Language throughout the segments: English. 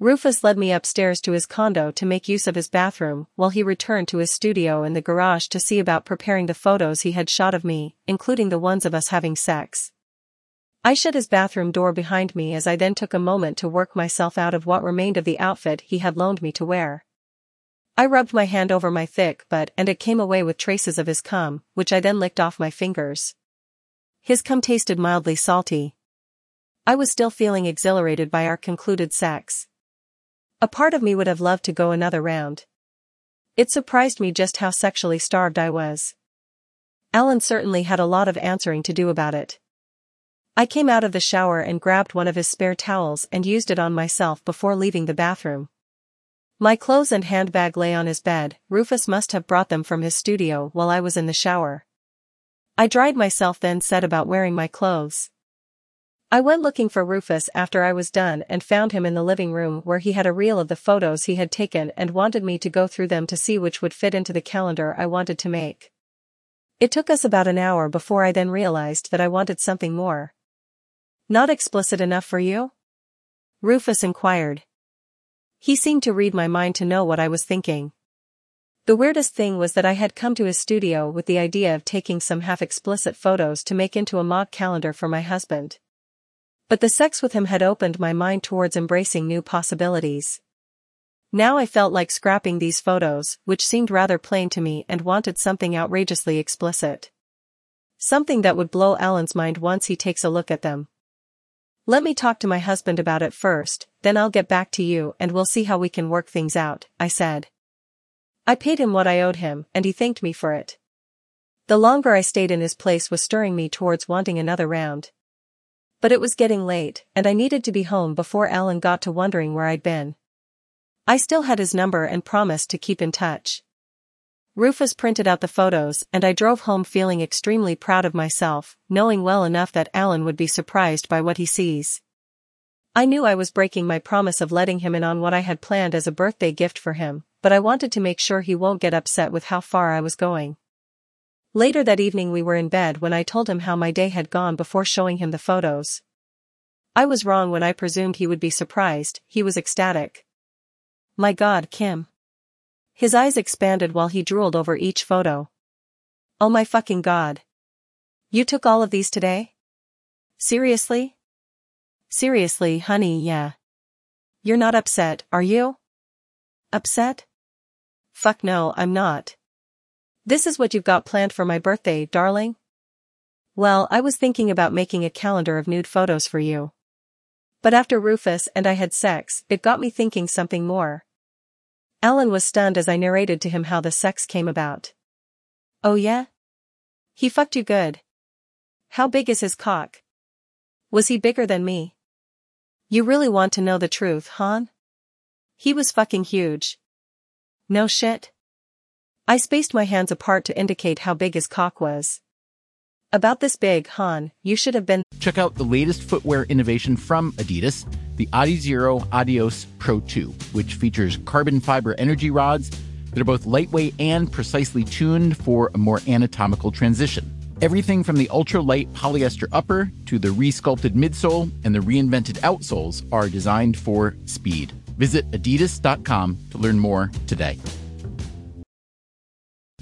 Rufus led me upstairs to his condo to make use of his bathroom while he returned to his studio in the garage to see about preparing the photos he had shot of me, including the ones of us having sex. I shut his bathroom door behind me as I then took a moment to work myself out of what remained of the outfit he had loaned me to wear. I rubbed my hand over my thick butt and it came away with traces of his cum, which I then licked off my fingers. His cum tasted mildly salty. I was still feeling exhilarated by our concluded sex. A part of me would have loved to go another round. It surprised me just how sexually starved I was. Alan certainly had a lot of answering to do about it. I came out of the shower and grabbed one of his spare towels and used it on myself before leaving the bathroom. My clothes and handbag lay on his bed, Rufus must have brought them from his studio while I was in the shower. I dried myself then set about wearing my clothes. I went looking for Rufus after I was done and found him in the living room where he had a reel of the photos he had taken and wanted me to go through them to see which would fit into the calendar I wanted to make. It took us about an hour before I then realized that I wanted something more. Not explicit enough for you? Rufus inquired. He seemed to read my mind to know what I was thinking. The weirdest thing was that I had come to his studio with the idea of taking some half-explicit photos to make into a mock calendar for my husband. But the sex with him had opened my mind towards embracing new possibilities. Now I felt like scrapping these photos, which seemed rather plain to me and wanted something outrageously explicit. Something that would blow Alan's mind once he takes a look at them. Let me talk to my husband about it first, then I'll get back to you and we'll see how we can work things out, I said. I paid him what I owed him and he thanked me for it. The longer I stayed in his place was stirring me towards wanting another round. But it was getting late, and I needed to be home before Alan got to wondering where I'd been. I still had his number and promised to keep in touch. Rufus printed out the photos and I drove home feeling extremely proud of myself, knowing well enough that Alan would be surprised by what he sees. I knew I was breaking my promise of letting him in on what I had planned as a birthday gift for him, but I wanted to make sure he won't get upset with how far I was going. Later that evening we were in bed when I told him how my day had gone before showing him the photos. I was wrong when I presumed he would be surprised, he was ecstatic. My god, Kim. His eyes expanded while he drooled over each photo. Oh my fucking god. You took all of these today? Seriously? Seriously, honey, yeah. You're not upset, are you? Upset? Fuck no, I'm not. This is what you've got planned for my birthday, darling? Well, I was thinking about making a calendar of nude photos for you. But after Rufus and I had sex, it got me thinking something more. Alan was stunned as I narrated to him how the sex came about. Oh yeah? He fucked you good. How big is his cock? Was he bigger than me? You really want to know the truth, hon? He was fucking huge. No shit? I spaced my hands apart to indicate how big his cock was. About this big, Han, you should have been. Check out the latest footwear innovation from Adidas, the Adizero Adios Pro 2, which features carbon fiber energy rods that are both lightweight and precisely tuned for a more anatomical transition. Everything from the ultra light polyester upper to the resculpted midsole and the reinvented outsoles are designed for speed. Visit adidas.com to learn more today.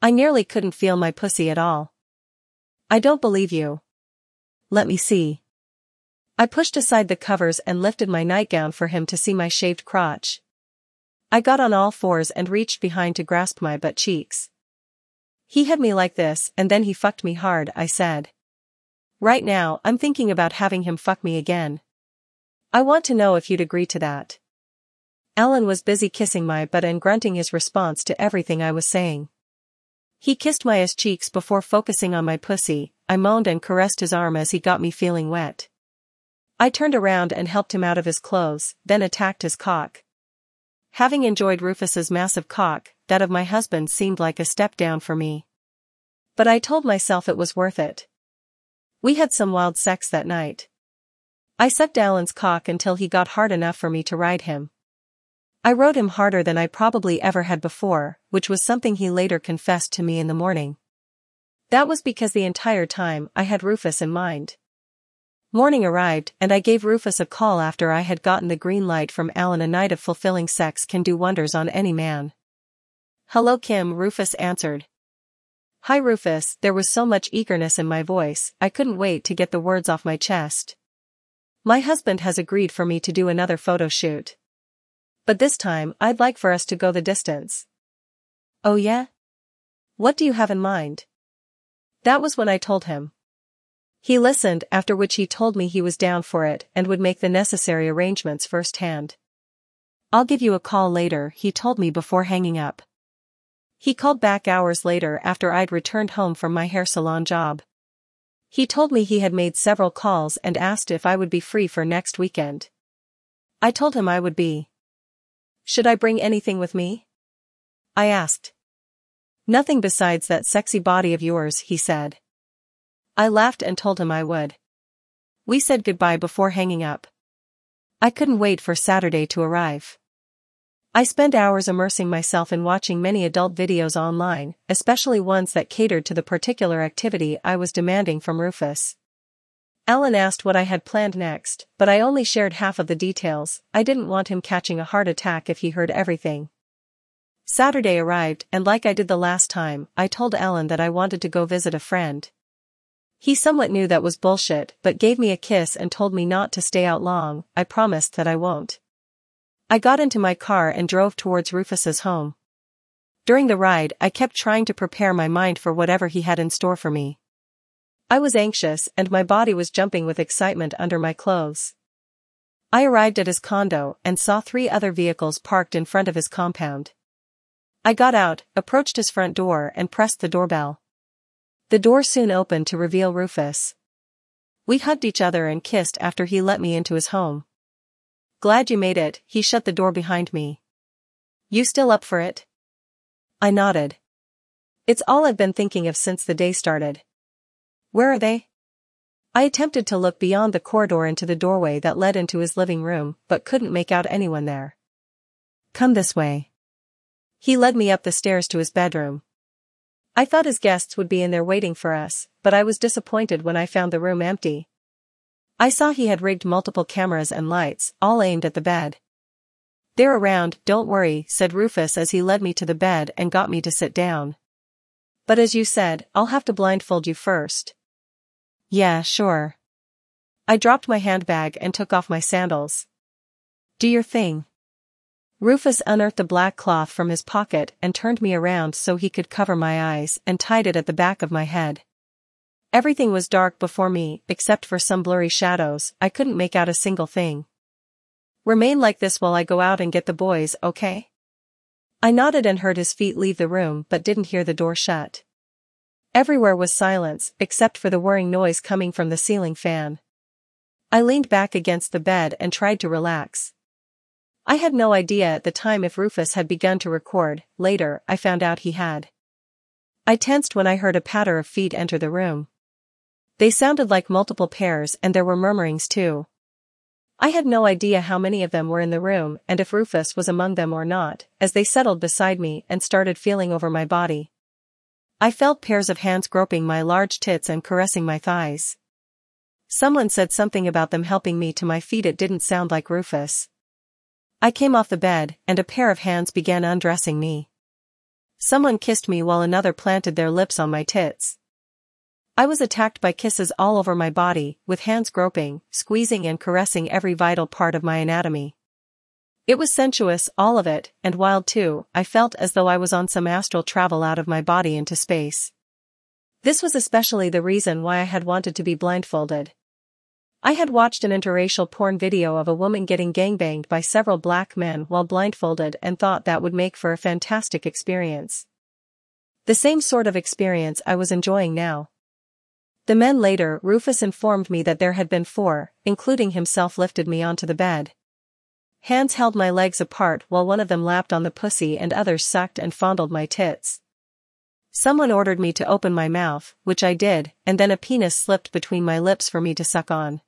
I nearly couldn't feel my pussy at all. I don't believe you. Let me see. I pushed aside the covers and lifted my nightgown for him to see my shaved crotch. I got on all fours and reached behind to grasp my butt cheeks. He had me like this and then he fucked me hard, I said. Right now, I'm thinking about having him fuck me again. I want to know if you'd agree to that. Alan was busy kissing my butt and grunting his response to everything I was saying. He kissed my ass cheeks before focusing on my pussy, I moaned and caressed his arm as he got me feeling wet. I turned around and helped him out of his clothes, then attacked his cock. Having enjoyed Rufus's massive cock, that of my husband seemed like a step down for me. But I told myself it was worth it. We had some wild sex that night. I sucked Alan's cock until he got hard enough for me to ride him. I rode him harder than I probably ever had before, which was something he later confessed to me in the morning. That was because the entire time I had Rufus in mind. Morning arrived and I gave Rufus a call after I had gotten the green light from Alan a night of fulfilling sex can do wonders on any man. Hello Kim Rufus answered. Hi Rufus, there was so much eagerness in my voice, I couldn't wait to get the words off my chest. My husband has agreed for me to do another photo shoot. But this time, I'd like for us to go the distance. Oh yeah? What do you have in mind? That was when I told him. He listened, after which he told me he was down for it and would make the necessary arrangements firsthand. I'll give you a call later, he told me before hanging up. He called back hours later after I'd returned home from my hair salon job. He told me he had made several calls and asked if I would be free for next weekend. I told him I would be. Should I bring anything with me? I asked. Nothing besides that sexy body of yours, he said. I laughed and told him I would. We said goodbye before hanging up. I couldn't wait for Saturday to arrive. I spent hours immersing myself in watching many adult videos online, especially ones that catered to the particular activity I was demanding from Rufus. Alan asked what I had planned next, but I only shared half of the details, I didn't want him catching a heart attack if he heard everything. Saturday arrived and like I did the last time, I told Alan that I wanted to go visit a friend. He somewhat knew that was bullshit but gave me a kiss and told me not to stay out long, I promised that I won't. I got into my car and drove towards Rufus's home. During the ride I kept trying to prepare my mind for whatever he had in store for me. I was anxious and my body was jumping with excitement under my clothes. I arrived at his condo and saw three other vehicles parked in front of his compound. I got out, approached his front door and pressed the doorbell. The door soon opened to reveal Rufus. We hugged each other and kissed after he let me into his home. Glad you made it, he shut the door behind me. You still up for it? I nodded. It's all I've been thinking of since the day started. Where are they? I attempted to look beyond the corridor into the doorway that led into his living room, but couldn't make out anyone there. Come this way. He led me up the stairs to his bedroom. I thought his guests would be in there waiting for us, but I was disappointed when I found the room empty. I saw he had rigged multiple cameras and lights, all aimed at the bed. They're around, don't worry, said Rufus as he led me to the bed and got me to sit down. But as you said, I'll have to blindfold you first. Yeah, sure. I dropped my handbag and took off my sandals. Do your thing. Rufus unearthed a black cloth from his pocket and turned me around so he could cover my eyes and tied it at the back of my head. Everything was dark before me, except for some blurry shadows, I couldn't make out a single thing. Remain like this while I go out and get the boys, okay? I nodded and heard his feet leave the room but didn't hear the door shut. Everywhere was silence, except for the whirring noise coming from the ceiling fan. I leaned back against the bed and tried to relax. I had no idea at the time if Rufus had begun to record, later, I found out he had. I tensed when I heard a patter of feet enter the room. They sounded like multiple pairs and there were murmurings too. I had no idea how many of them were in the room and if Rufus was among them or not, as they settled beside me and started feeling over my body. I felt pairs of hands groping my large tits and caressing my thighs. Someone said something about them helping me to my feet it didn't sound like Rufus. I came off the bed, and a pair of hands began undressing me. Someone kissed me while another planted their lips on my tits. I was attacked by kisses all over my body, with hands groping, squeezing and caressing every vital part of my anatomy. It was sensuous, all of it, and wild too, I felt as though I was on some astral travel out of my body into space. This was especially the reason why I had wanted to be blindfolded. I had watched an interracial porn video of a woman getting gangbanged by several black men while blindfolded and thought that would make for a fantastic experience. The same sort of experience I was enjoying now. The men later, Rufus informed me that there had been four, including himself lifted me onto the bed. Hands held my legs apart while one of them lapped on the pussy and others sucked and fondled my tits. Someone ordered me to open my mouth, which I did, and then a penis slipped between my lips for me to suck on.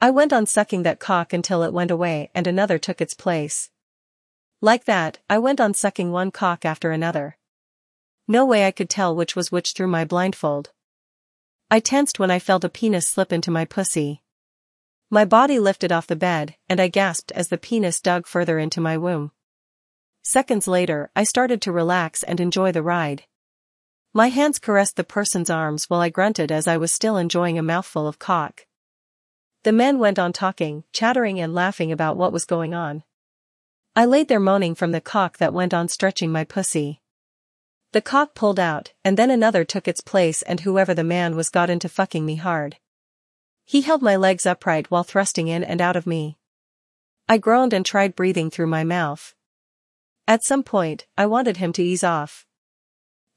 I went on sucking that cock until it went away and another took its place. Like that, I went on sucking one cock after another. No way I could tell which was which through my blindfold. I tensed when I felt a penis slip into my pussy. My body lifted off the bed, and I gasped as the penis dug further into my womb. Seconds later, I started to relax and enjoy the ride. My hands caressed the person's arms while I grunted as I was still enjoying a mouthful of cock. The men went on talking, chattering and laughing about what was going on. I laid there moaning from the cock that went on stretching my pussy. The cock pulled out, and then another took its place and whoever the man was got into fucking me hard. He held my legs upright while thrusting in and out of me. I groaned and tried breathing through my mouth. At some point, I wanted him to ease off.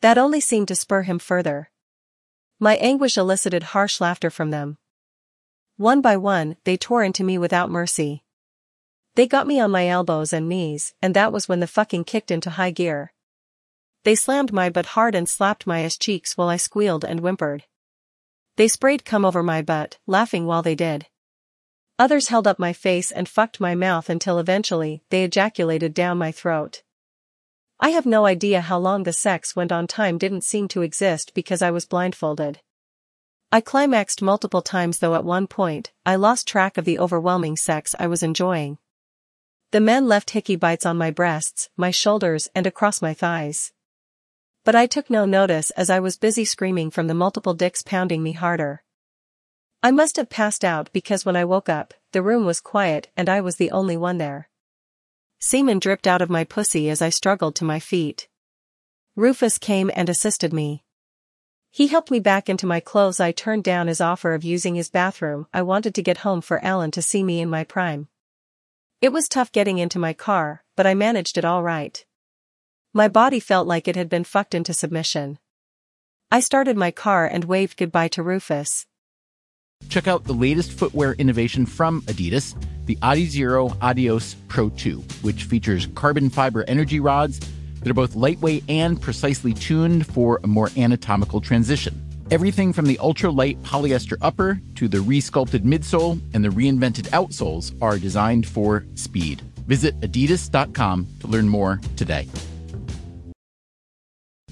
That only seemed to spur him further. My anguish elicited harsh laughter from them. One by one, they tore into me without mercy. They got me on my elbows and knees, and that was when the fucking kicked into high gear. They slammed my butt hard and slapped my ass cheeks while I squealed and whimpered. They sprayed cum over my butt, laughing while they did. Others held up my face and fucked my mouth until eventually they ejaculated down my throat. I have no idea how long the sex went on time didn't seem to exist because I was blindfolded. I climaxed multiple times though at one point, I lost track of the overwhelming sex I was enjoying. The men left hickey bites on my breasts, my shoulders and across my thighs. But I took no notice as I was busy screaming from the multiple dicks pounding me harder. I must have passed out because when I woke up, the room was quiet and I was the only one there. Semen dripped out of my pussy as I struggled to my feet. Rufus came and assisted me. He helped me back into my clothes I turned down his offer of using his bathroom I wanted to get home for Alan to see me in my prime. It was tough getting into my car, but I managed it all right. My body felt like it had been fucked into submission. I started my car and waved goodbye to Rufus. Check out the latest footwear innovation from Adidas, the Adizero Adios Pro 2, which features carbon fiber energy rods that are both lightweight and precisely tuned for a more anatomical transition. Everything from the ultra-light polyester upper to the resculpted midsole and the reinvented outsoles are designed for speed. Visit adidas.com to learn more today.